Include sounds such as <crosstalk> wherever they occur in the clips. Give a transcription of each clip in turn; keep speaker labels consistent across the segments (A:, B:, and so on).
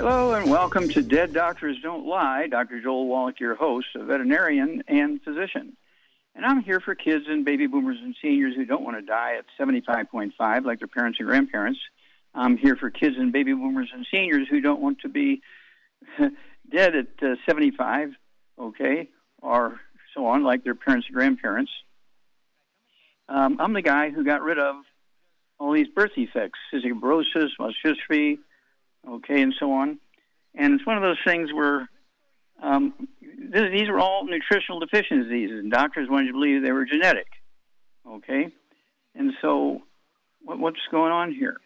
A: Hello and welcome to Dead Doctors Don't Lie. Dr. Joel Wallach, your host, a veterinarian and physician. And I'm here for kids and baby boomers and seniors who don't want to die at 75.5 like their parents and grandparents. I'm here for kids and baby boomers and seniors who don't want to be <laughs> dead at uh, 75, okay, or so on, like their parents and grandparents. Um, I'm the guy who got rid of all these birth defects, cystic fibrosis, muscular dystrophy, okay, and so on. And it's one of those things where um, th- these were all nutritional deficiencies, and doctors wanted to believe they were genetic, okay. And so, what, what's going on here?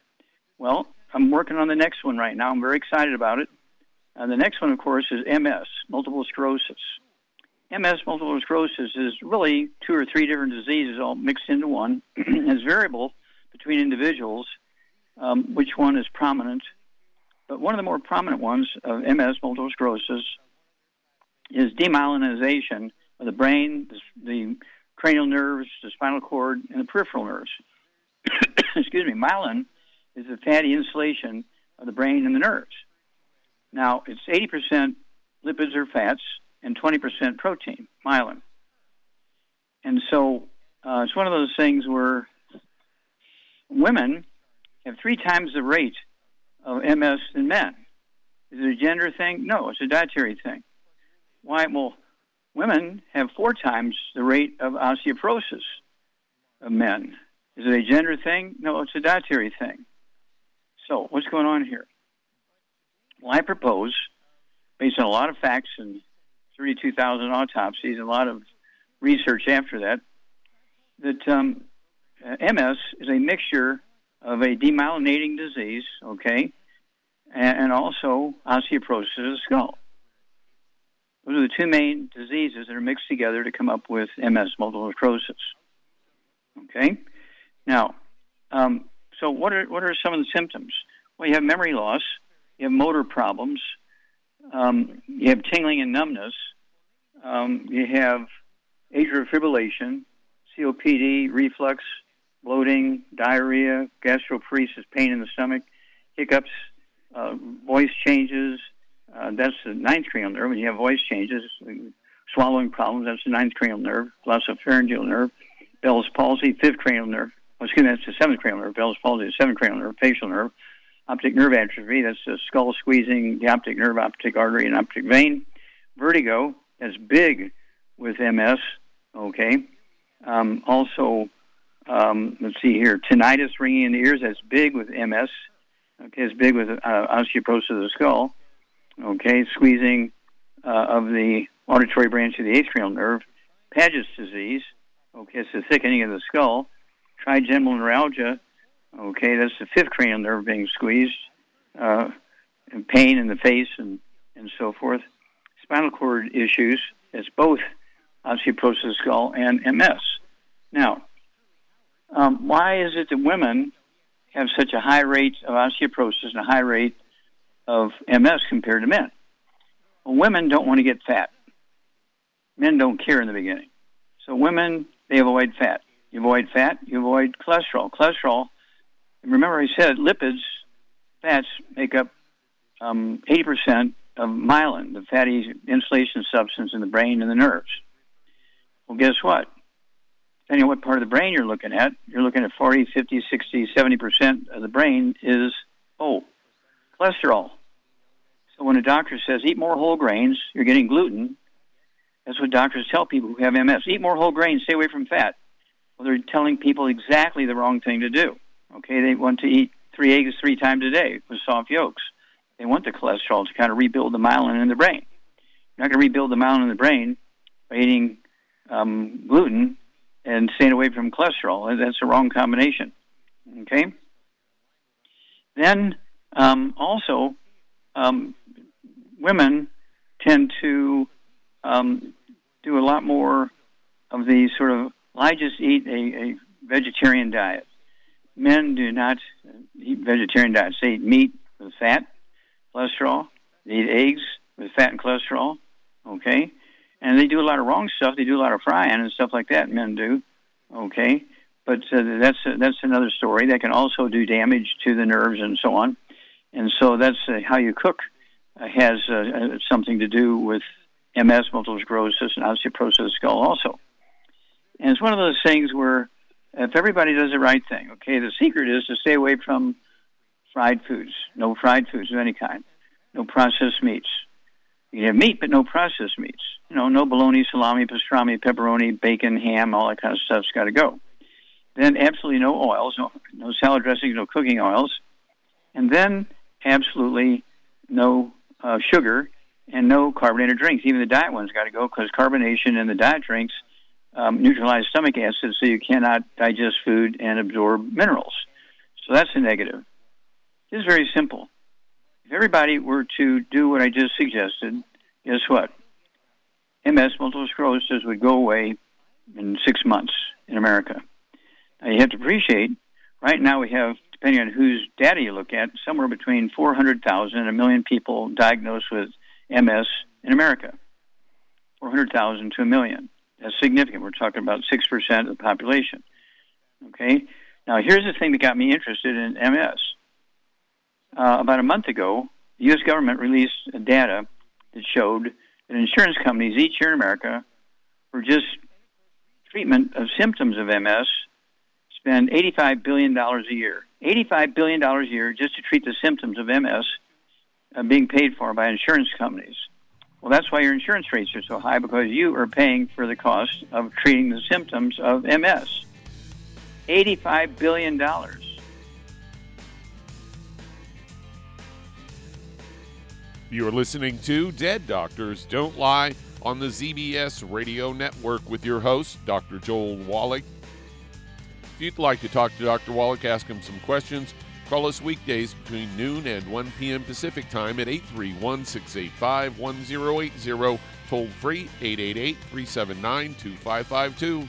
A: Well, I'm working on the next one right now. I'm very excited about it. Uh, the next one, of course, is MS, multiple sclerosis. MS, multiple sclerosis, is really two or three different diseases all mixed into one. <clears throat> it's variable between individuals, um, which one is prominent. But one of the more prominent ones of MS, multiple sclerosis, is demyelinization of the brain, the, cranial nerves, the spinal cord, and the peripheral nerves. <coughs> Excuse me, myelin is the fatty insulation of the brain and the nerves. Now, it's 80% lipids or fats and 20% protein, myelin. And so uh, it's one of those things where women have three times the rate of MS than men. Is it a gender thing? No, it's a dietary thing. Why? Well, women have four times the rate of osteoporosis of men. Is it a gender thing? No, it's a dietary thing. So, what's going on here? Well, I propose, based on a lot of facts and 32,000 autopsies and a lot of research after that, that um, MS is a mixture of a demyelinating disease, okay, and, also osteoporosis of the skull. Those are the two main diseases that are mixed together to come up with MS, multiple sclerosis. Okay, now, um, so what are what are some of the symptoms? Well, you have memory loss, you have motor problems, um, you have tingling and numbness, um, you have atrial fibrillation, COPD, reflux, bloating, diarrhea, gastroparesis, pain in the stomach, hiccups, uh, voice changes. Uh, that's the ninth cranial nerve. When you have voice changes, swallowing problems, that's the ninth cranial nerve, glossopharyngeal nerve, Bell's palsy, fifth cranial nerve. Oh, excuse me, that's the seventh cranial nerve. Bell's palsy, the seventh cranial nerve, facial nerve, optic nerve atrophy. That's the skull squeezing, the optic nerve, optic artery, and optic vein. Vertigo. That's big with MS. Okay. Um, also, um, let's see here, tinnitus, ringing in the ears. That's big with MS. Okay, it's big with uh, osteoporosis of the skull. Okay, squeezing uh, of the auditory branch of the cranial nerve. Paget's disease. Okay, it's the thickening of the skull. Trigeminal neuralgia. Okay, that's the fifth cranial nerve being squeezed. Uh, and pain in the face and, and so forth. Spinal cord issues. It's both osteoporosis of the skull and MS. Now, um, why is it that women have such a high rate of osteoporosis and a high rate of MS compared to men? Well, women don't want to get fat. Men don't care in the beginning. So women, they avoid fat. You avoid fat, you avoid cholesterol. Cholesterol, remember I said lipids, fats make up um, 80% of myelin, the fatty insulation substance in the brain and the nerves. Well, guess what? Depending on what part of the brain you're looking at, you're looking at 40, 50, 60, 70% of the brain is, oh, cholesterol. So when a doctor says, eat more whole grains, you're getting gluten. That's what doctors tell people who have MS. Eat more whole grains, stay away from fat. Well, they're telling people exactly the wrong thing to do. Okay, they want to eat three eggs three times a day with soft yolks. They want the cholesterol to kind of rebuild the myelin in the brain. You're not going to rebuild the myelin in the brain by eating um, gluten and staying away from cholesterol. and That's the wrong combination. Okay? Then um, also, um, women tend to um, do a lot more of the sort of, I just eat a, a vegetarian diet. Men do not eat vegetarian diets. They eat meat with fat, cholesterol. They eat eggs with fat and cholesterol. Okay, and they do a lot of wrong stuff. They do a lot of frying and stuff like that. Men do. Okay, but uh, that's uh, that's another story. That can also do damage to the nerves and so on. And so that's uh, how you cook uh, has uh, uh, something to do with MS, multiple sclerosis, and osteoporosis of the skull also. And it's one of those things where if everybody does the right thing, okay, the secret is to stay away from fried foods, no fried foods of any kind, no processed meats. You have meat, but no processed meats. You know, no bologna, salami, pastrami, pepperoni, bacon, ham, all that kind of stuff's got to go. Then absolutely no oils, no, no salad dressings, no cooking oils. And then absolutely no uh, sugar and no carbonated drinks. Even the diet ones got to go because carbonation in the diet drinks um, neutralize stomach acid, so you cannot digest food and absorb minerals. So that's a negative. It's very simple. If everybody were to do what I just suggested, guess what? MS, multiple sclerosis, would go away in six months in America. Now, you have to appreciate, right now we have, depending on whose data you look at, somewhere between 400,000 and a million people diagnosed with MS in America. 400,000 to a million. That's significant. We're talking about 6% of the population. Okay? Now, here's the thing that got me interested in MS. Uh, about a month ago, the U.S. government released data that showed that insurance companies each year in America, for just treatment of symptoms of MS, spend $85 billion a year. $85 billion a year just to treat the symptoms of MS uh, being paid for by insurance companies. Well, that's why your insurance rates are so high because you are paying for the cost of treating the symptoms of MS. $85 billion.
B: You're listening to Dead Doctors Don't Lie on the ZBS Radio Network with your host, Dr. Joel Wallach. If you'd like to talk to Dr. Wallach, ask him some questions, Call us weekdays between noon and 1 p.m. Pacific Time at 831 685 1080, toll free 888 379 2552.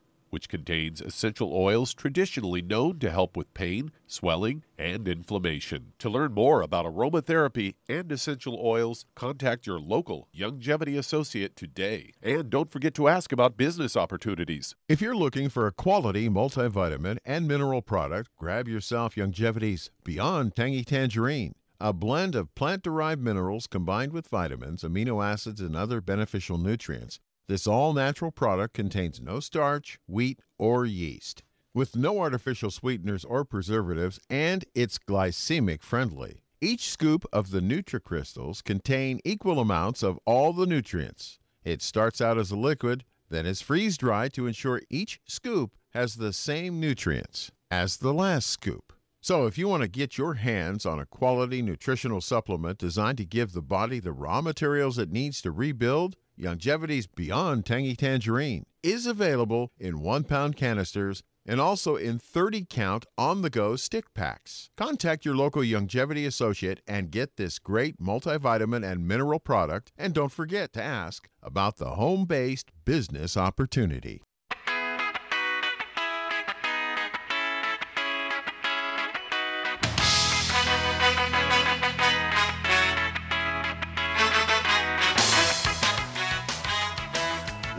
B: which contains essential oils traditionally known to help with pain, swelling, and inflammation. To learn more about aromatherapy and essential oils, contact your local Youngevity associate today. And don't forget to ask about business opportunities.
C: If you're looking for a quality multivitamin and mineral product, grab yourself Youngevity's Beyond Tangy Tangerine. A blend of plant derived minerals combined with vitamins, amino acids, and other beneficial nutrients. This all natural product contains no starch, wheat, or yeast. With no artificial sweeteners or preservatives, and it's glycemic friendly. Each scoop of the NutriCrystals contain equal amounts of all the nutrients. It starts out as a liquid, then is freeze dried to ensure each scoop has the same nutrients as the last scoop. So, if you want to get your hands on a quality nutritional supplement designed to give the body the raw materials it needs to rebuild, Youngevity's Beyond Tangy Tangerine is available in one pound canisters and also in 30 count on the go stick packs. Contact your local Youngevity associate and get this great multivitamin and mineral product. And don't forget to ask about the home based business opportunity.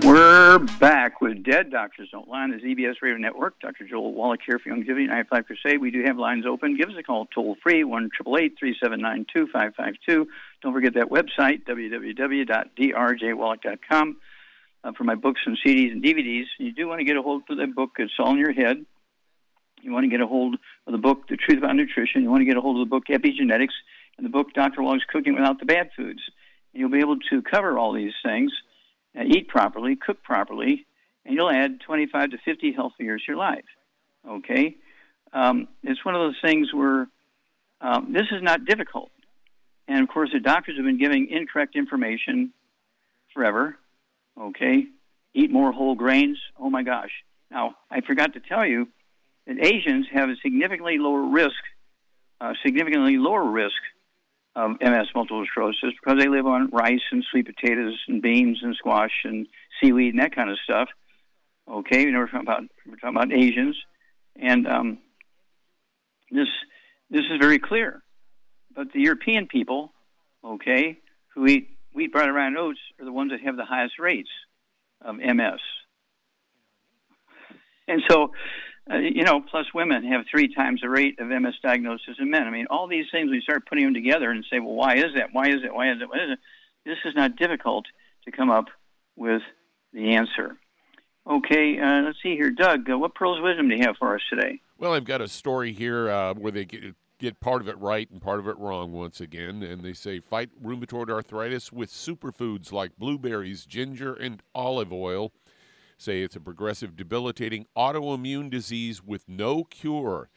A: We're back. with Dead Doctors Don't Lie on the ZBS Radio Network. Dr. Joel Wallach here for Youngevity 95 Crusade. We do have lines open. Give us a call toll free, 1 379 2552. Don't forget that website, www.drjwallach.com, uh, for my books and CDs and DVDs. You do want to get a hold of that book, It's All in Your Head. You want to get a hold of the book, The Truth About Nutrition. You want to get a hold of the book, Epigenetics, and the book, Dr. Wallach's Cooking Without the Bad Foods. And you'll be able to cover all these things, eat properly, cook properly, and you'll add 25 to 50 healthy years to your life. Okay? Um, it's one of those things where um, this is not difficult. And of course, the doctors have been giving incorrect information forever. Okay? Eat more whole grains. Oh my gosh. Now, I forgot to tell you that Asians have a significantly lower risk, uh, significantly lower risk of MS multiple sclerosis because they live on rice and sweet potatoes and beans and squash and seaweed and that kind of stuff. Okay, we're talking about we're talking about Asians, and um, this this is very clear. But the European people, okay, who eat wheat, bread, and oats, are the ones that have the highest rates of MS. And so, uh, you know, plus women have three times the rate of MS diagnosis in men. I mean, all these things, we start putting them together and say, well, why is that? Why is it? Why is it? Why is it? This is not difficult to come up with the answer. Okay, uh, let's see here. Doug, uh, what pearls of wisdom do you have for us today?
D: Well, I've got a story here uh, where they get, get part of it right and part of it wrong once again. And they say fight rheumatoid arthritis with superfoods like blueberries, ginger, and olive oil. Say it's a progressive, debilitating autoimmune disease with no cure.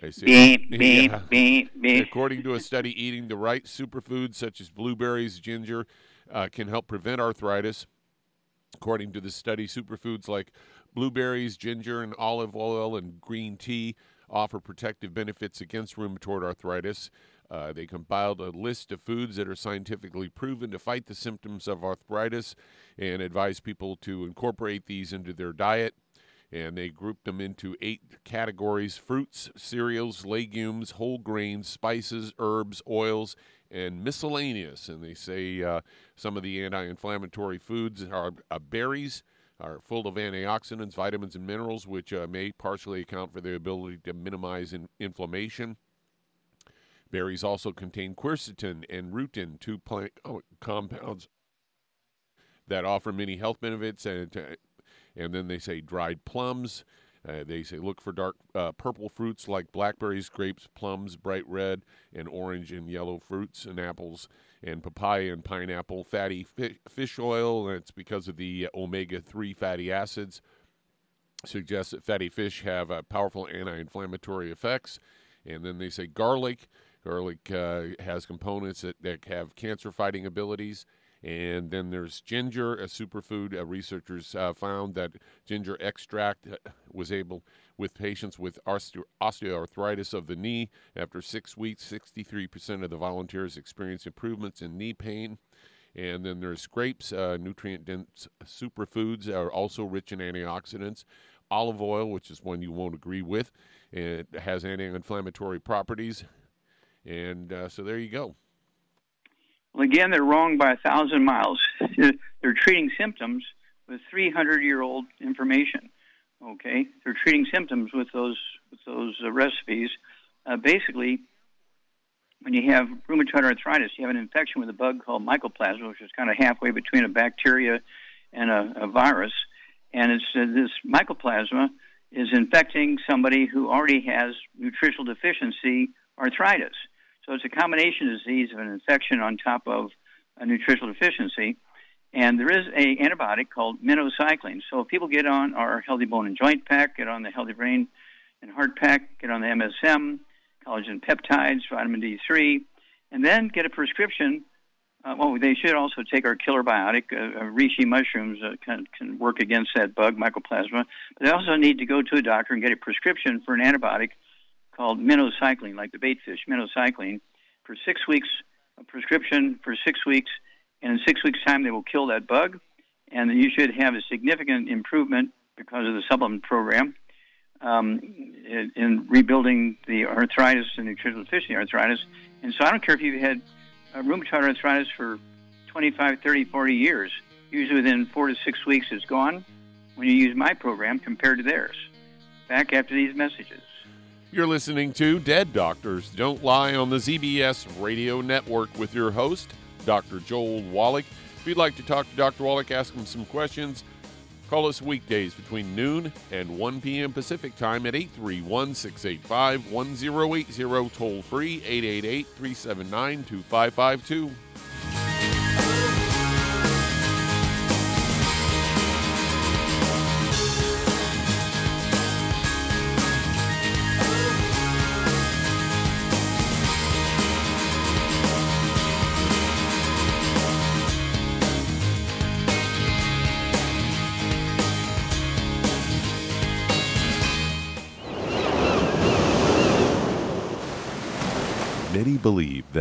D: They say,
A: beep, <laughs> beep, yeah. beep, beep.
D: According to a study, eating the right superfoods such as blueberries, ginger, uh, can help prevent arthritis. According to the study, superfoods like blueberries, ginger, and olive oil and green tea offer protective benefits against rheumatoid arthritis. Uh, they compiled a list of foods that are scientifically proven to fight the symptoms of arthritis and advise people to incorporate these into their diet. And they grouped them into eight categories fruits, cereals, legumes, whole grains, spices, herbs, oils, and miscellaneous. And they say uh, some of the anti inflammatory foods are uh, berries, are full of antioxidants, vitamins, and minerals, which uh, may partially account for their ability to minimize in- inflammation. Berries also contain quercetin and rutin, two plant oh, compounds that offer many health benefits. And, and then they say dried plums. Uh, they say look for dark uh, purple fruits like blackberries, grapes, plums, bright red and orange and yellow fruits, and apples, and papaya and pineapple. Fatty fish oil, and it's because of the omega 3 fatty acids. Suggests that fatty fish have uh, powerful anti inflammatory effects. And then they say garlic. Garlic uh, has components that, that have cancer fighting abilities. And then there's ginger, a superfood. Uh, researchers uh, found that ginger extract uh, was able, with patients with osteoarthritis of the knee, after six weeks, 63% of the volunteers experienced improvements in knee pain. And then there's grapes, uh, nutrient dense superfoods are also rich in antioxidants. Olive oil, which is one you won't agree with, it has anti inflammatory properties. And uh, so there you go.
A: Well, again, they're wrong by a thousand miles. <laughs> they're treating symptoms with 300 year old information. Okay, they're treating symptoms with those with those uh, recipes. Uh, basically, when you have rheumatoid arthritis, you have an infection with a bug called mycoplasma, which is kind of halfway between a bacteria and a, a virus. And it's uh, this mycoplasma is infecting somebody who already has nutritional deficiency arthritis. So it's a combination disease of an infection on top of a nutritional deficiency. And there is a antibiotic called minocycline. So if people get on our Healthy Bone and Joint Pack, get on the Healthy Brain and Heart Pack, get on the MSM, collagen peptides, vitamin D3, and then get a prescription. Uh, well, they should also take our killer biotic, uh, uh, reishi mushrooms, uh, can, can work against that bug, mycoplasma. But they also need to go to a doctor and get a prescription for an antibiotic called minocycline, like the bait fish, minocycline, for six weeks, a prescription for six weeks, and in six weeks' time they will kill that bug, and you should have a significant improvement because of the supplement program um, in, in, rebuilding the arthritis and nutritional deficiency arthritis. And so I don't care if you've had uh, rheumatoid arthritis for 25, 30, 40 years. Usually within four to six weeks it's gone. when you use my program compared to theirs. Back after these messages.
B: You're listening to Dead Doctors Don't Lie on the ZBS Radio Network with your host, Dr. Joel Wallach. If you'd like to talk to Dr. Wallach, ask him some questions, call us weekdays between noon and 1 p.m. Pacific Time at 831 685 1080, toll free 888 379 2552.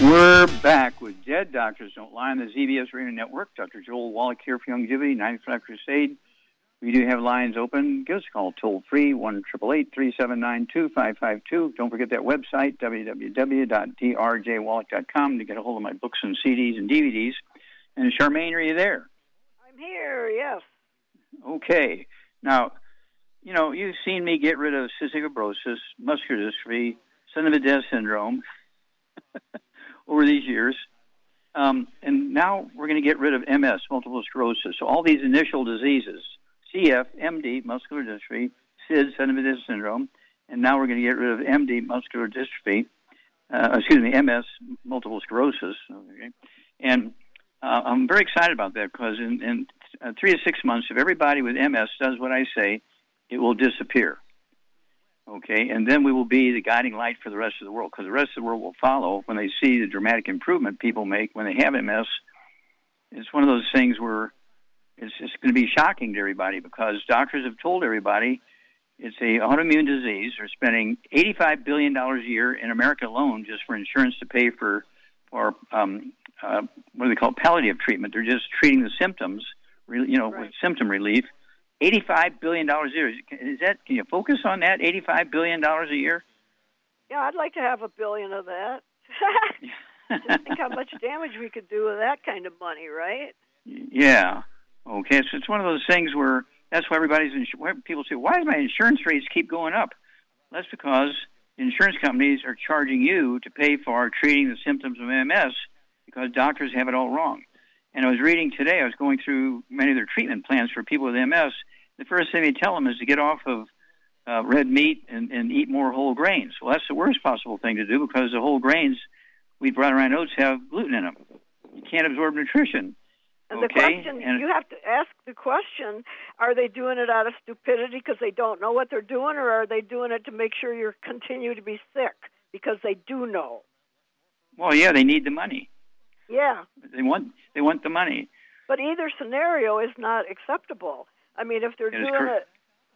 A: We're back with Dead Doctors Don't Lie on the ZBS Radio Network. Dr. Joel Wallach here for Youngevity, 95 Crusade. We do have lines open. Give us a call toll free, 1 379 2552. Don't forget that website, www.drjwallach.com, to get a hold of my books and CDs and DVDs. And Charmaine, are you there?
E: I'm here, yes.
A: Okay. Now, you know, you've seen me get rid of cystic fibrosis, muscular dystrophy, Sennenfeld syndrome. <laughs> over these years. Um, and now we're going to get rid of MS, multiple sclerosis. So all these initial diseases, CF, MD, muscular dystrophy, SID, Sennenfeld syndrome, and now we're going to get rid of MD, muscular dystrophy, uh, excuse me, MS, multiple sclerosis. Okay? And uh, I'm very excited about that because in, in uh, three to six months, if everybody with MS does what I say, it will disappear. Okay, and then we will be the guiding light for the rest of the world because the rest of the world will follow when they see the dramatic improvement people make when they have MS. It's one of those things where it's just going to be shocking to everybody because doctors have told everybody it's a autoimmune disease. They're spending $85 billion a year in America alone just for insurance to pay for, for um, uh, what do they call it? palliative treatment. They're just treating the symptoms, you know, right. with symptom relief. $85 billion a year. Is that, can you focus on that, $85 billion a year?
E: Yeah, I'd like to have a billion of that. <laughs> Just think how much <laughs> damage we could do with that kind of money, right?
A: Yeah. Okay, so it's one of those things where that's why everybody's ins- people say, "Why does my insurance rates keep going up?" That's because insurance companies are charging you to pay for treating the symptoms of MS because doctors have it all wrong. And I was reading today, I was going through many of their treatment plans for people with MS. The first thing they tell them is to get off of uh, red meat and, and eat more whole grains. Well, that's the worst possible thing to do because the whole grains we brought around oats have gluten in them. You can't absorb nutrition.
E: And okay? the question and you have to ask the question: Are they doing it out of stupidity because they don't know what they're doing, or are they doing it to make sure you continue to be sick because they do know?
A: Well, yeah, they need the money.
E: Yeah.
A: They want they want the money.
E: But either scenario is not acceptable. I mean, if they're doing it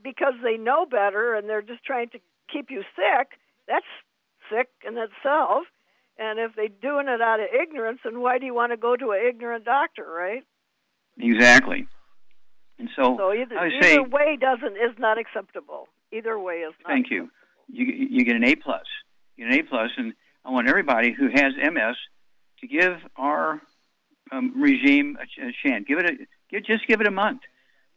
E: because they know better and they're just trying to keep you sick, that's sick in itself. And if they're doing it out of ignorance, then why do you want to go to an ignorant doctor, right?
A: Exactly. And so,
E: so either,
A: either say,
E: way doesn't is not acceptable. Either way is not.
A: Thank
E: acceptable.
A: you. You you get an A plus. You get an A plus, and I want everybody who has MS to give our um, regime a, a chance. Give it a give, just give it a month.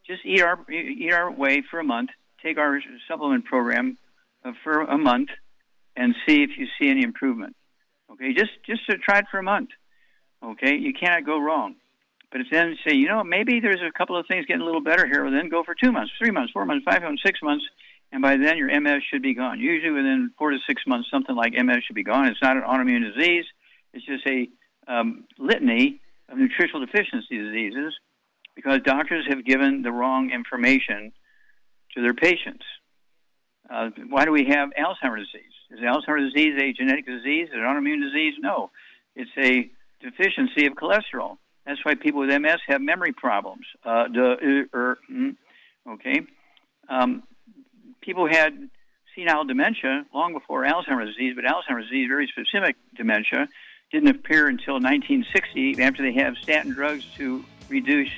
A: Just eat our eat our way for a month. Take our supplement program uh, for a month, and see if you see any improvement. Okay, just just to try it for a month. Okay, you cannot go wrong. But if then say, you know, maybe there's a couple of things getting a little better here. Well, then go for two months, three months, four months, five months, six months, and by then your MS should be gone. Usually within four to six months, something like MS should be gone. It's not an autoimmune disease. It's just a um, litany of nutritional deficiency diseases because doctors have given the wrong information to their patients. Uh, why do we have Alzheimer's disease? Is Alzheimer's disease a genetic disease? An autoimmune disease? No. It's a deficiency of cholesterol. That's why people with MS have memory problems. Uh, the, uh, er, mm, okay. Um, people had senile dementia long before Alzheimer's disease, but Alzheimer's disease, very specific dementia, didn't appear until 1960 after they have statin drugs to reduce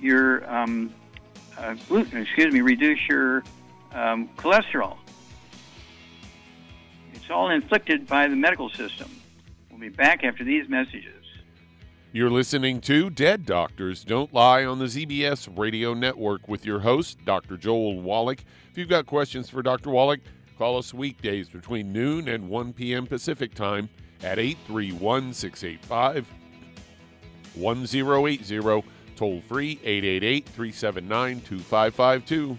A: your um, uh, gluten, excuse me, reduce your um, cholesterol. It's all inflicted by the medical system. We'll be back after these messages.
B: You're listening to Dead Doctors Don't Lie on the ZBS Radio Network with your host, Dr. Joel Wallach. If you've got questions for Dr. Wallach, call us weekdays between noon and 1 p.m. Pacific Time at 831 685 1080, toll free 888 379 2552.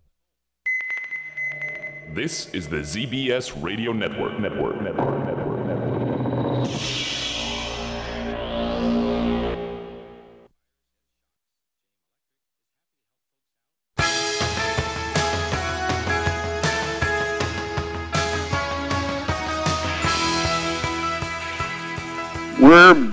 F: This is the ZBS Radio Network. Network. Network. Network. Network.
A: We're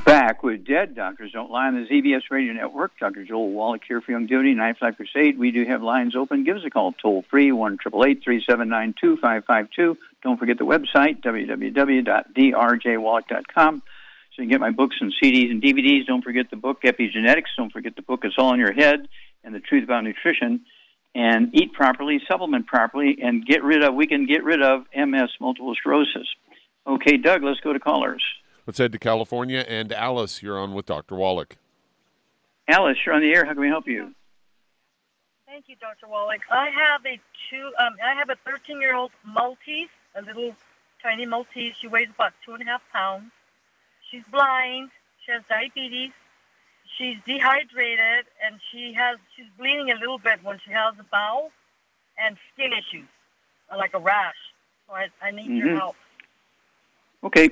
A: Dead Doctors Don't Lie on the ZBS Radio Network. Dr. Joel Wallach here for Youngevity, Knife Life Crusade. We do have lines open. Give us a call toll free, 1 379 2552. Don't forget the website, www.drjwallach.com. So you can get my books and CDs and DVDs. Don't forget the book, Epigenetics. Don't forget the book, It's All in Your Head, and the Truth About Nutrition. And eat properly, supplement properly, and get rid of, we can get rid of MS, multiple sclerosis. Okay, Doug, let's go to callers.
B: Let's head to California. And Alice, you're on with Dr. Wallach.
A: Alice, you're on the air. How can we help you?
G: Thank you, Dr. Wallach. I have a two. Um, I have a 13-year-old Maltese, a little tiny Maltese. She weighs about two and a half pounds. She's blind. She has diabetes. She's dehydrated, and she has she's bleeding a little bit when she has a bowel and skin issues, like a rash. So I, I need
A: Mm-hmm.
G: your help.
A: Okay.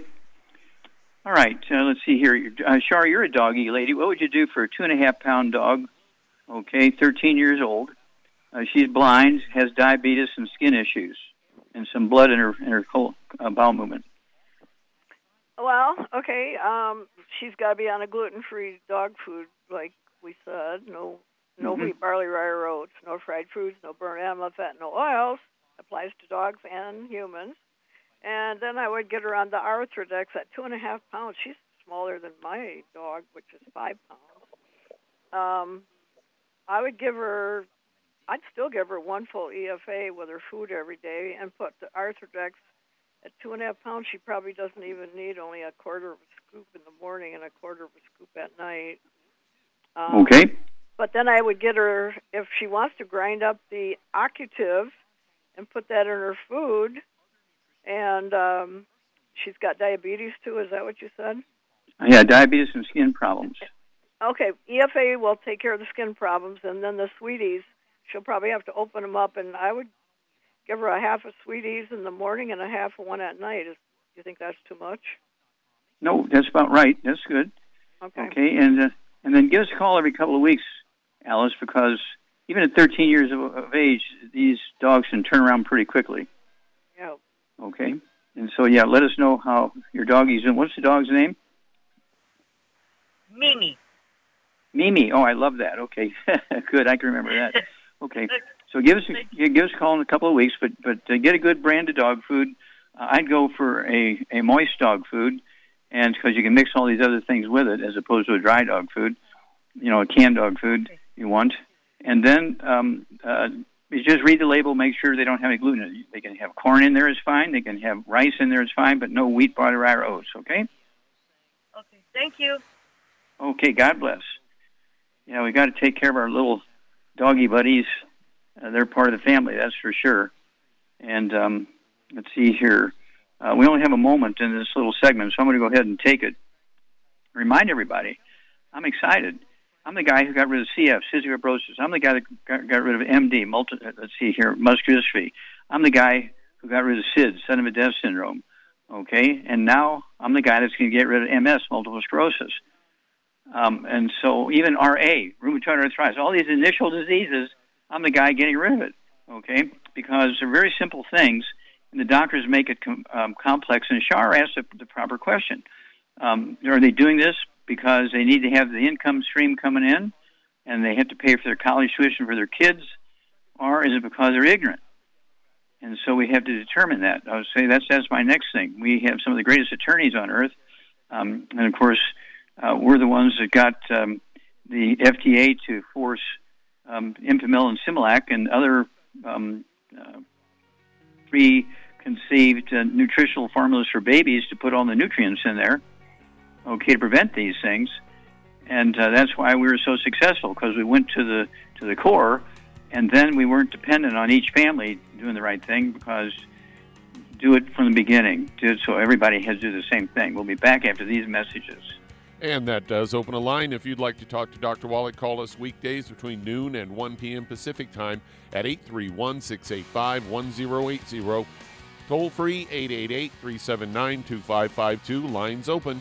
A: All right. Uh, let's see here. Uh, Shar, you're a doggy lady. What would you do for a two and a half pound dog? Okay, 13 years old. Uh, she's blind, has diabetes and skin issues, and some blood in her in her col- uh, bowel movement.
E: Well, okay. Um, she's got to be on a gluten-free dog food, like we said. No, no
A: Mhm.
E: wheat, barley, rye, or oats. No fried foods. No burnt animal fat. No oils. Applies to dogs and humans. And then I would get her on the Arthrodex at two and a half pounds. She's smaller than my dog, which is five pounds. Um, I would give her. I'd still give her one full EFA with her food every day, and put the Arthrodex at two and a half pounds, she probably doesn't even need only a quarter of a scoop in the morning and a quarter of a scoop at night. Um,
A: Okay.
E: But then I would get her, if she wants to grind up the Occutive and put that in her food, and um, she's got diabetes too, is that what you said?
A: Yeah, diabetes and skin problems.
E: Okay, EFA will take care of the skin problems, and then the sweeties, she'll probably have to open them up, and I would give her a half of sweeties in the morning and a half of one at night. Is, do you think that's too much?
A: No, that's about right. That's good.
E: Okay.
A: Okay, and uh, and then give us a call every couple of weeks, Alice, because even at 13 years of, of age, these dogs can turn around pretty quickly.
E: Yeah.
A: Okay, and so yeah, let us know how your doggy's doing. What's the dog's name?
G: Mimi.
A: Mimi. Oh, I love that. Okay, <laughs> good. I can remember that. <laughs> Okay, so give us a, give us a call in a couple of weeks, but but uh, get a good brand of dog food. Uh, I'd go for a a moist dog food, and because you can mix all these other things with it as opposed to a dry dog food. You know, a canned dog food you want, and then um, uh, you just read the label, make sure they don't have any gluten. They can have corn in there is fine. They can have rice in there is fine, but no wheat, butter, or oats. Okay.
G: Okay. Thank you.
A: Okay. God bless. Yeah, we got to take care of our little doggy buddies. Uh, they're part of the family, that's for sure. And um, let's see here. Uh, we only have a moment in this little segment, so I'm going to go ahead and take it. Remind everybody, I'm excited. I'm the guy who got rid of CF, cystic fibrosis. I'm the guy that got, got rid of MD, multi, uh, let's see here, muscular dystrophy. I'm the guy who got rid of SIDS, sudden death syndrome. Okay, and now I'm the guy that's going to get rid of MS, multiple sclerosis. Um, and so even RA, rheumatoid arthritis, all these initial diseases, I'm the guy getting rid of it. Okay, because they're very simple things, and the doctors make it com- um, complex. And Shar asked the, the proper question: um, Are they doing this because they need to have the income stream coming in and they have to pay for their college tuition for their kids, or is it because they're ignorant? And so we have to determine that. I would say that's that's my next thing. We have some of the greatest attorneys on earth, um, and of course, uh, we're the ones that got um, the FDA to force um, Enfamil and Similac and other um, uh, preconceived uh, nutritional formulas for babies to put all the nutrients in there okay, to prevent these things. And uh, that's why we were so successful because we went to the to the core, and then we weren't dependent on each family doing the right thing because do it from the beginning, do it so everybody has to do the same thing. We'll be back after these messages.
B: And that does open a line. If you'd like to talk to Dr. Wallach, call us weekdays between noon and 1 p.m. Pacific time at 831 685 1080. Toll free 888 379 2552. Lines open.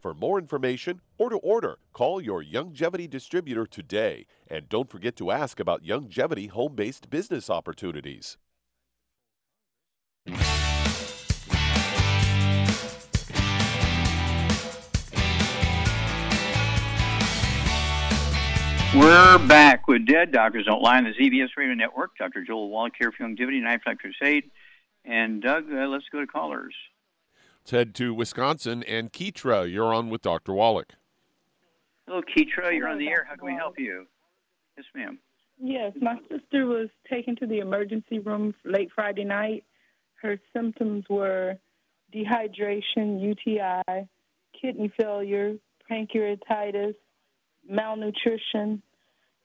B: For more information or to order, call your Youngevity distributor today. And don't forget to ask about Youngevity home based business opportunities.
A: We're back with Dead Doctors Don't Lie on the ZBS Radio Network. Dr. Joel Wallach here for Youngevity, Knife Life Crusade. And Doug, uh, let's go to callers.
B: Let's head to Wisconsin. And Keitra. you're on with Dr. Wallach.
A: Hello, Keitra. You're on the air. How can we help you? Yes, ma'am.
H: Yes, my sister was taken to the emergency room late Friday night. Her symptoms were dehydration, UTI, kidney failure, pancreatitis, malnutrition,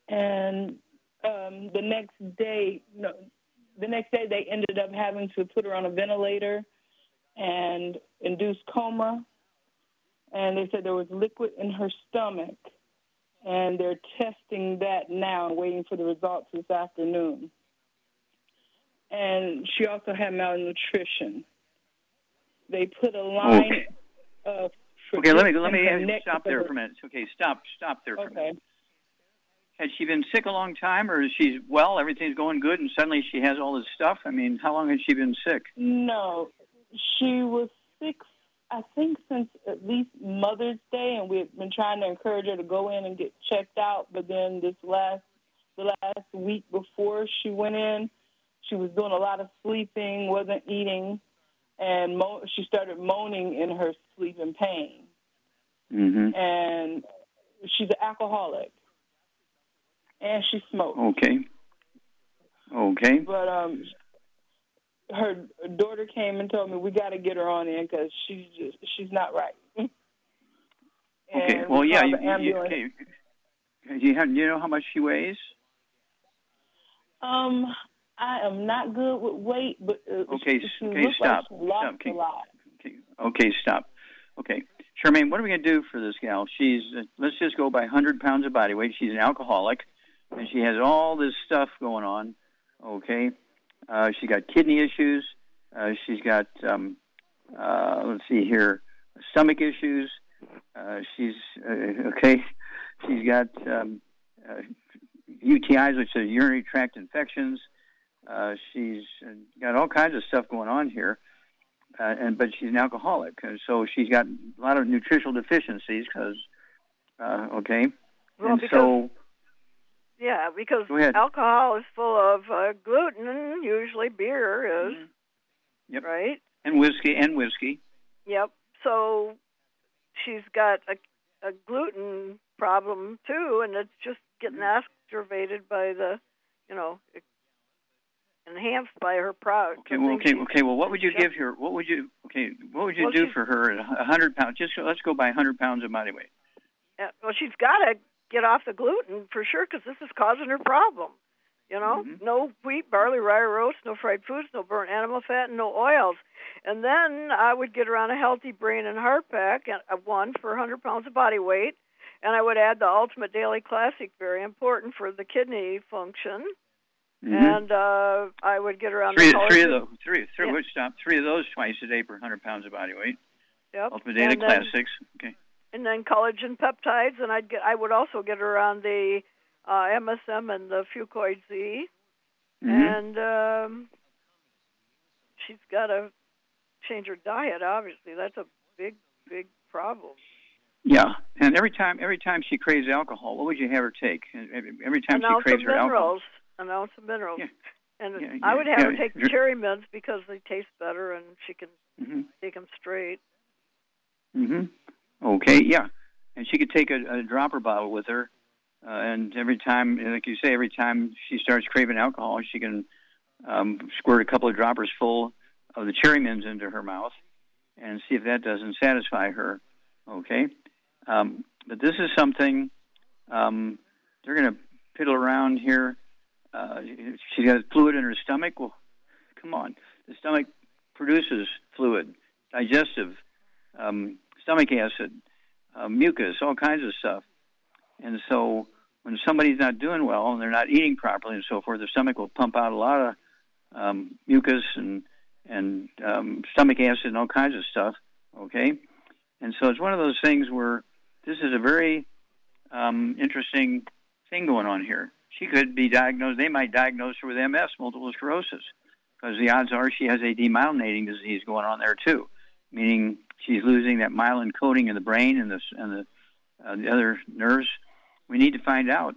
H: and um, the next day, no, the next day they ended up having to put her on a ventilator and induced coma. And they said there was liquid in her stomach, and they're testing that now, waiting for the results this afternoon. And she also had malnutrition. they put a line.
A: Okay.
H: Uh,
A: Okay, let me let me
H: her
A: ask-
H: neck
A: stop there for a minute. Okay, stop stop there for a minute. Had she been sick a long time, or is she well? Everything's going good, and suddenly she has all this stuff. I mean, how long has she been sick?
H: No, she was sick. I think since at least Mother's Day, and we've been trying to encourage her to go in and get checked out. But then this last the last week before she went in, she was doing a lot of sleeping, wasn't eating, and mo- she started moaning in her sleep and pain.
A: Mm-hmm.
H: And she's an alcoholic, and she smokes.
A: Okay. Okay.
H: But um, her daughter came and told me we got to get her on in because she's just she's not right. <laughs>
A: Okay. Well,
H: we
A: yeah. You, you, okay. You have? You know how much she weighs?
H: Um, I am not good with weight, but uh,
A: Okay,
H: she, she
A: okay, stop,
H: like
A: stop, okay.
H: a lot.
A: Okay. Okay. Stop. Okay. Charmaine, what are we going to do for this gal? She's uh, let's just go by 100 pounds of body weight. She's an alcoholic, and she has all this stuff going on. Okay. Uh, she got kidney issues. Uh, she's got um, uh, let's see here, stomach issues. Uh, she's uh, <laughs> okay. She's got um, uh, UTIs, which are urinary tract infections. Uh, she's got all kinds of stuff going on here, uh, and but she's an alcoholic, and so she's got a lot of nutritional deficiencies. Because uh, okay,
E: Well,
A: and
E: because
A: so
E: yeah, because alcohol is full of uh, gluten. Usually, beer is
A: Mm-hmm. Yep.
E: right.
A: and whiskey and whiskey.
E: Yep. So she's got a, a gluten problem too, and it's just getting
A: Mm-hmm.
E: aggravated by the, you know, enhanced by her product.
A: Okay, well, okay, okay. Well, what would you give her? What would you? Okay, what would you
E: Well,
A: do for her at a hundred pounds? Just let's go by hundred pounds of body weight.
E: Yeah, Well, she's got to get off the gluten for sure because this is causing her problem. You know,
A: Mm-hmm.
E: no wheat, barley, rye, roast, no fried foods, no burnt animal fat, and no oils. And then I would get her on a healthy brain and heart pack, and uh, one for 100 pounds of body weight, and I would add the Ultimate Daily Classic, very important for the kidney function.
A: Mhm.
E: And uh, I would get her on
A: three,
E: the
A: three of those, three, three.
E: Yeah.
A: Stop? Three of those twice a day per hundred pounds of body weight.
E: Yep.
A: Ultimate Daily
E: and then,
A: Classics. Okay.
E: And then collagen peptides, and I'd get I would also get her on the uh, MSM and the Fucoid Z,
A: Mhm.
E: and um, she's got to change her diet. Obviously, that's a big, big problem.
A: Yeah, and every time every time she craves alcohol, what would you have her take? Every time
E: an
A: she craves her alcohol.
E: minerals, an ounce of minerals, and
A: yeah,
E: I would have her take cherry mints because they taste better, and she can
A: hmm
E: take them straight.
A: hmm Okay, yeah, and she could take a, a dropper bottle with her, uh, and every time, like you say, every time she starts craving alcohol, she can um, squirt a couple of droppers full of the cherry mints into her mouth, and see if that doesn't satisfy her. Okay, um, but this is something um, they're going to piddle around here. Uh, she's got fluid in her stomach. Well, come on, the stomach produces fluid, digestive, um, stomach acid, uh, mucus, all kinds of stuff. And so when somebody's not doing well and they're not eating properly and so forth, the stomach will pump out a lot of um, mucus and and um, stomach acid and all kinds of stuff. Okay, and so it's one of those things where this is a very um, interesting thing going on here. She could be diagnosed. They might diagnose her with MS, multiple sclerosis, because the odds are she has a demyelinating disease going on there too, meaning she's losing that myelin coating in the brain and the and the, uh, the other nerves. We need to find out.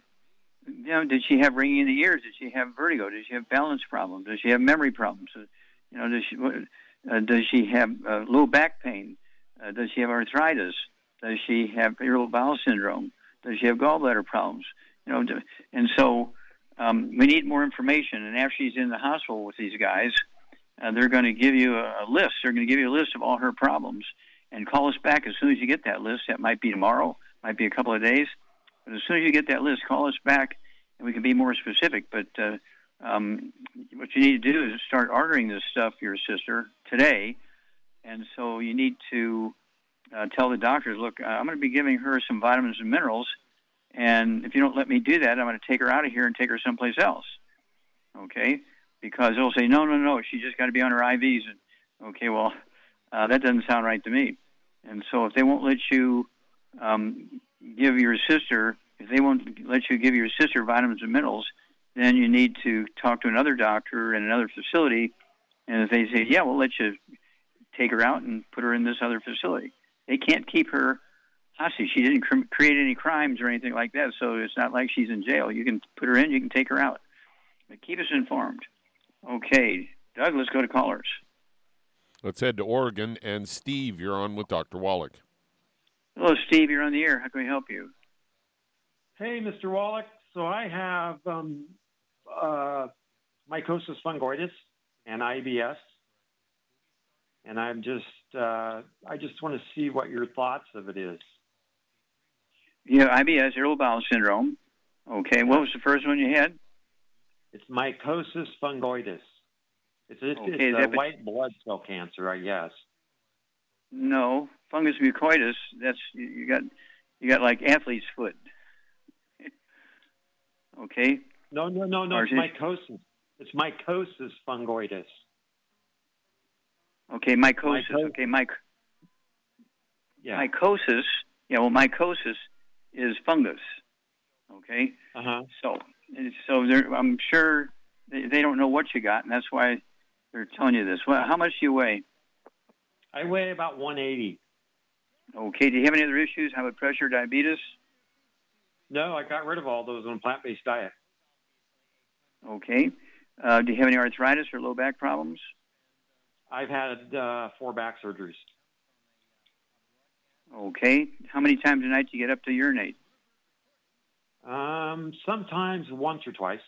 A: You know, did she have ringing in the ears? Did she have vertigo? Did she have balance problems? Does she have memory problems? Uh, You know, does she uh, does she have uh, low back pain? Uh, does she have arthritis? Does she have irritable bowel syndrome? Does she have gallbladder problems? You know, and so um, we need more information. And after she's in the hospital with these guys, uh, they're going to give you a, a list. They're going to give you a list of all her problems, and call us back as soon as you get that list. That might be tomorrow, might be a couple of days, but as soon as you get that list, call us back, and we can be more specific. But uh, um, what you need to do is start ordering this stuff for your sister today, and so you need to uh, tell the doctors, look, uh, I'm going to be giving her some vitamins and minerals, and if you don't let me do that, I'm going to take her out of here and take her someplace else. Okay? Because they'll say, no, no, no, she just got to be on her IVs. And okay, well, Uh, that doesn't sound right to me. And so if they won't let you um, give your sister, if they won't let you give your sister vitamins and minerals, then you need to talk to another doctor in another facility. And if they say, yeah, we'll let you take her out and put her in this other facility, they can't keep her hostage. She didn't cr- create any crimes or anything like that, so it's not like she's in jail. You can put her in, you can take her out. But keep us informed. Okay, Doug, let's go to callers.
B: Let's head to Oregon. And Steve, you're on with Dr. Wallach.
A: Hello, Steve. You're on the air. How can we help you?
I: Hey, Mr. Wallach. So I have um, uh, mycosis fungoides and IBS, and I'm just uh, I just want to see what your thoughts of it is.
A: Yeah, IBS, irritable bowel syndrome. Okay, what was the first one you had?
I: It's mycosis fungoides. It's, it's,
A: Okay,
I: it's a white blood cell cancer, I guess.
A: No, fungus mucoides. That's you you got you got like athlete's foot. <laughs> okay.
I: No, no, no, no.
A: Or
I: It's mycosis. It's mycosis fungoides.
A: Okay, mycosis.
I: Myco-
A: Okay, myc-
I: Yeah.
A: mycosis. Yeah, well, mycosis is fungus. Okay.
I: Uh huh.
A: So, so I'm sure they, they don't know what you got, and that's why they're telling you this. Well, how much do you weigh?
I: I weigh about 180.
A: Okay. Do you have any other issues? High blood pressure, diabetes?
I: No, I got rid of all those on a plant-based diet.
A: Okay. Uh, do you have any arthritis or low back problems?
I: I've had uh, four back surgeries.
A: Okay. How many times a night do you get up to urinate?
I: Um, sometimes once or twice.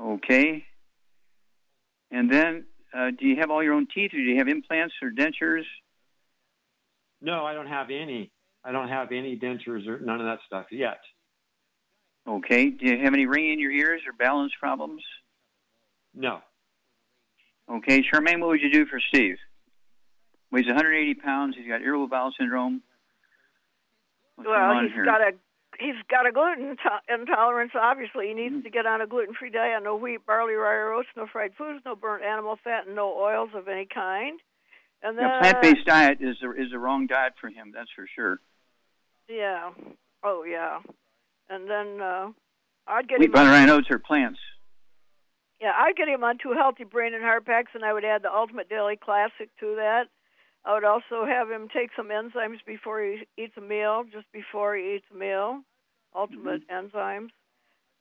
A: Okay. And then, uh, do you have all your own teeth, or do you have implants or dentures?
I: No, I don't have any. I don't have any dentures or none of that stuff yet.
A: Okay. Do you have any ringing in your ears or balance problems?
I: No.
A: Okay. Charmaine, what would you do for Steve? Weighs 180 pounds. He's got irritable bowel syndrome. What's
E: well, he's
A: here?
E: got a he's got a gluten to- intolerance. Obviously, he needs to get on a gluten-free diet. No wheat, barley, rye, or oats. No fried foods. No burnt animal fat, and no oils of any kind. And then
A: Yeah, plant-based diet is the, is the wrong diet for him. That's for sure.
E: Yeah. Oh yeah. And then uh, I'd get
A: Wheat,
E: him.
A: barley, rye, and oats are plants.
E: Yeah, I'd get him on two healthy brain and heart packs, and I would add the Ultimate Daily Classic to that. I would also have him take some enzymes before he eats a meal, just before he eats a meal, Ultimate enzymes,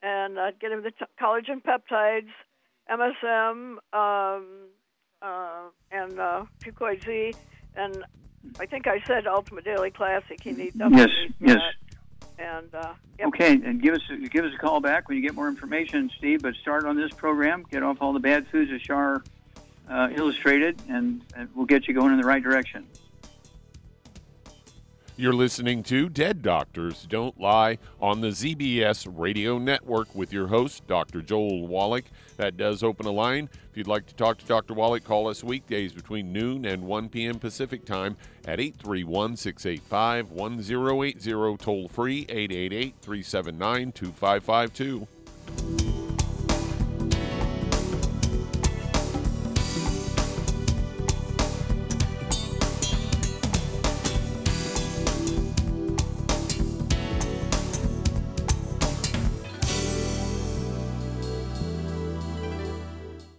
E: and I'd get him the t- collagen peptides, MSM, um, uh, and uh, Fucoid Z, and I think I said Ultimate Daily Classic. He needs
A: Yes, yes.
E: that. And uh, yep.
A: Okay, and give us give us a call back when you get more information, Steve. But start on this program. Get off all the bad foods that Shar uh, illustrated, and, and we'll get you going in the right direction.
B: You're listening to Dead Doctors Don't Lie on the ZBS Radio Network with your host, Dr. Joel Wallach. That does open a line. If you'd like to talk to Dr. Wallach, call us weekdays between noon and 1 p.m. Pacific Time at 831 685 1080, toll free 888 379 2552.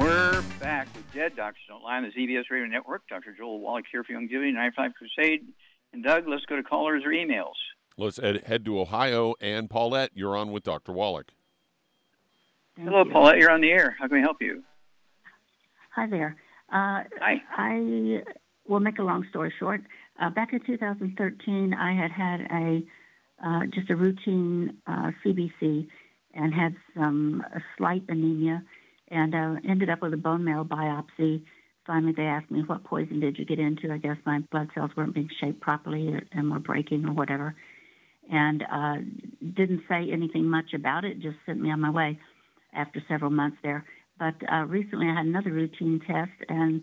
A: We're back with Dead Doctors Don't Lie on the ZBS Radio Network. Dr. Joel Wallach here for Youngevity 95 Crusade. And Doug, let's go to callers or emails.
B: Let's head, head to Ohio. And Paulette, you're on with Dr. Wallach.
A: Hello, Paulette. You're on the air. How can we help you?
J: Hi there. Uh,
A: Hi.
J: I will make a long story short. Uh, back in 2013, I had had a uh, just a routine uh, CBC and had some a slight anemia, and uh, ended up with a bone marrow biopsy. Finally, they asked me, "What poison did you get into?" I guess my blood cells weren't being shaped properly and were breaking or whatever, and uh, didn't say anything much about it. Just sent me on my way after several months there. But uh, recently, I had another routine test, and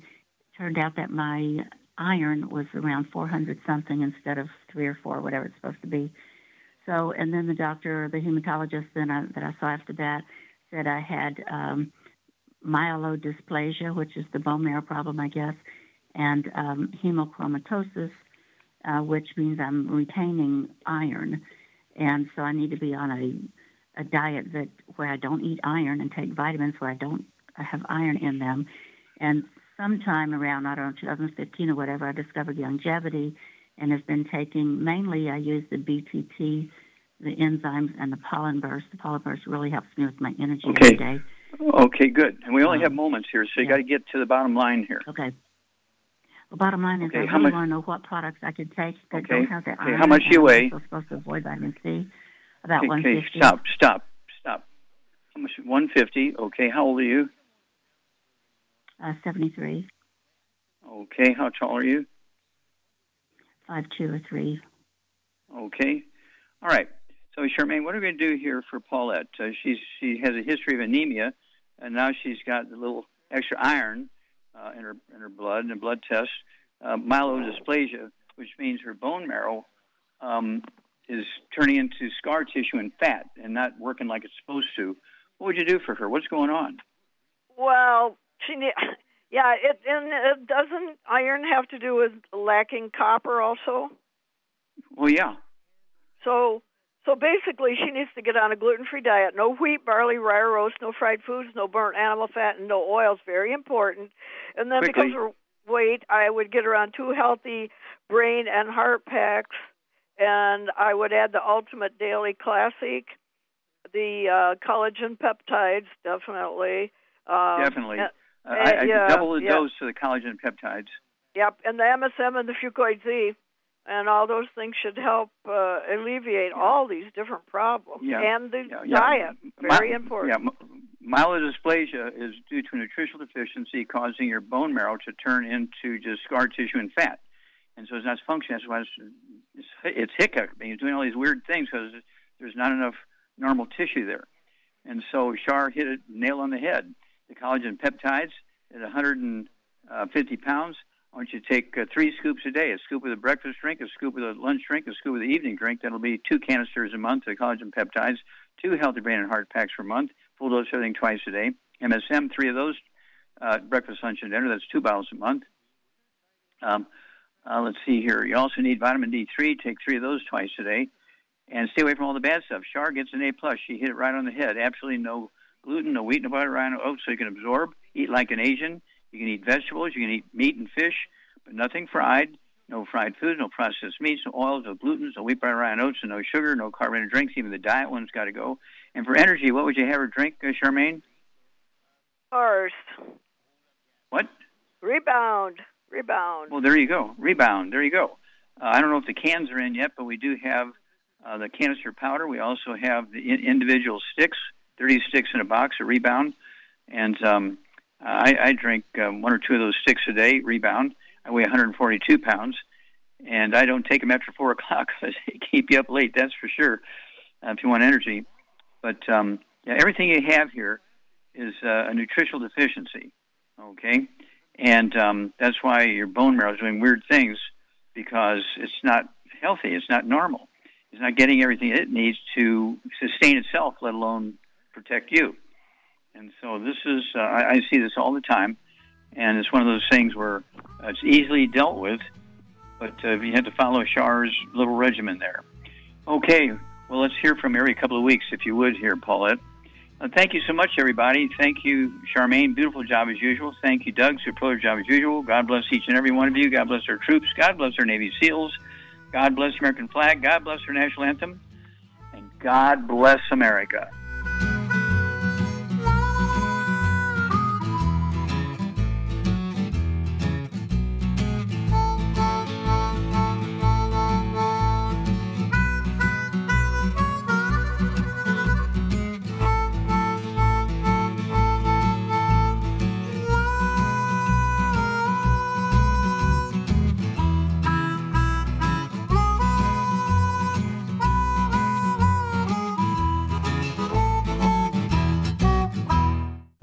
J: turned out that my iron was around 400 something instead of three or four, whatever it's supposed to be. So, and then the doctor, the hematologist then I, that I saw after that, said I had um, myelodysplasia, which is the bone marrow problem, I guess, and um, hemochromatosis, uh, which means I'm retaining iron, and so I need to be on a, a diet that where I don't eat iron and take vitamins where I don't have iron in them. And sometime around I don't know 2015 or whatever, I discovered Youngevity, and have been taking mainly I use the BTT, the enzymes, and the pollen burst. The pollen burst really helps me with my energy
A: Okay.
J: every day.
A: Okay, good. And we only
J: Um,
A: have moments here, so you
J: yeah.
A: got to get to the bottom line here.
J: Okay. The bottom line is
A: Okay,
J: I really
A: much-
J: want to know what products I could take that
A: Okay,
J: don't have
A: okay,
J: iron.
A: how much you
J: I'm supposed to avoid vitamin C. About
A: okay,
J: 150.
A: stop, stop, stop. How much? 150. Okay, how old are you?
J: Uh, 73,
A: Okay, how tall are you?
J: 5'2 or 3.
A: Okay. All right. So, Charmaine, what are we going to do here for Paulette? Uh, she's she has a history of anemia, and now she's got a little extra iron uh, in her in her blood and a blood test. Uh, myelodysplasia, which means her bone marrow um, is turning into scar tissue and fat and not working like it's supposed to. What would you do for her? What's going on?
E: Well, she ne- <laughs> yeah, it and it doesn't iron have to do with lacking copper also.
A: Well, yeah.
E: So so basically, she needs to get on a gluten-free diet. No wheat, barley, rye, or oats, no fried foods, no burnt animal fat, and no oils. Very important. And then
A: Quickly.
E: because of her weight, I would get her on two healthy brain and heart packs, and I would add the Ultimate Daily Classic, the uh, collagen peptides, definitely. Um,
A: Definitely.
E: and-
A: Uh, I, I
E: yeah,
A: double the
E: yeah.
A: dose of the collagen peptides.
E: Yep, and the MSM and the Fucoid Z. and all those things should help uh, alleviate all these different problems.
A: Yeah.
E: And the
A: Yeah, yeah.
E: diet, very
A: My-
E: important.
A: Yeah, myelodysplasia is due to nutritional deficiency causing your bone marrow to turn into just scar tissue and fat, and so it's not functioning. That's why it's, it's, it's it's doing all these weird things because there's not enough normal tissue there. And so Shar hit it nail on the head. The collagen peptides at 150 pounds. I want you to take uh, three scoops a day: a scoop of the breakfast drink, a scoop of the lunch drink, a scoop of the evening drink. That'll be two canisters a month of collagen peptides, two healthy brain and heart packs per month, full dose everything twice a day. MSM, three of those, uh, breakfast, lunch, and dinner. That's two bottles a month. Um, uh, let's see here. You also need vitamin D3. Take three of those twice a day, and stay away from all the bad stuff. Char gets an A plus. She hit it right on the head. Absolutely no gluten, no wheat, no butter, no oats, so you can absorb. Eat like an Asian. You can eat vegetables. You can eat meat and fish, but nothing fried. No fried foods, no processed meats, no oils, no gluten, no wheat, butter, rye, and oats, and no sugar, no carbonated drinks. Even the diet one's got to go. And for energy, what would you have or drink, uh, Charmaine?
E: Horse.
A: What?
E: Rebound. Rebound.
A: Well, there you go. Rebound. There you go. Uh, I don't know if the cans are in yet, but we do have uh, the canister powder. We also have the in- individual sticks, 30 sticks in a box, a rebound. And um, I, I drink um, one or two of those sticks a day, rebound. I weigh 142 pounds, and I don't take them after 4 <laughs> o'clock because they keep you up late, that's for sure, uh, if you want energy. But um, yeah, everything you have here is uh, a nutritional deficiency, okay? And um, that's why your bone marrow is doing weird things because it's not healthy, it's not normal. It's not getting everything it needs to sustain itself, let alone protect you. And so this is, uh, I, I see this all the time, and it's one of those things where it's easily dealt with, but uh, you have to follow Char's little regimen there. Okay, well, let's hear from every couple of weeks, if you would, here, Paulette. Uh, thank you so much, everybody. Thank you, Charmaine. Beautiful job as usual. Thank you, Doug. Superlative job as usual. God bless each and every one of you. God bless our troops. God bless our Navy SEALs. God bless the American flag. God bless our national anthem. And God bless America.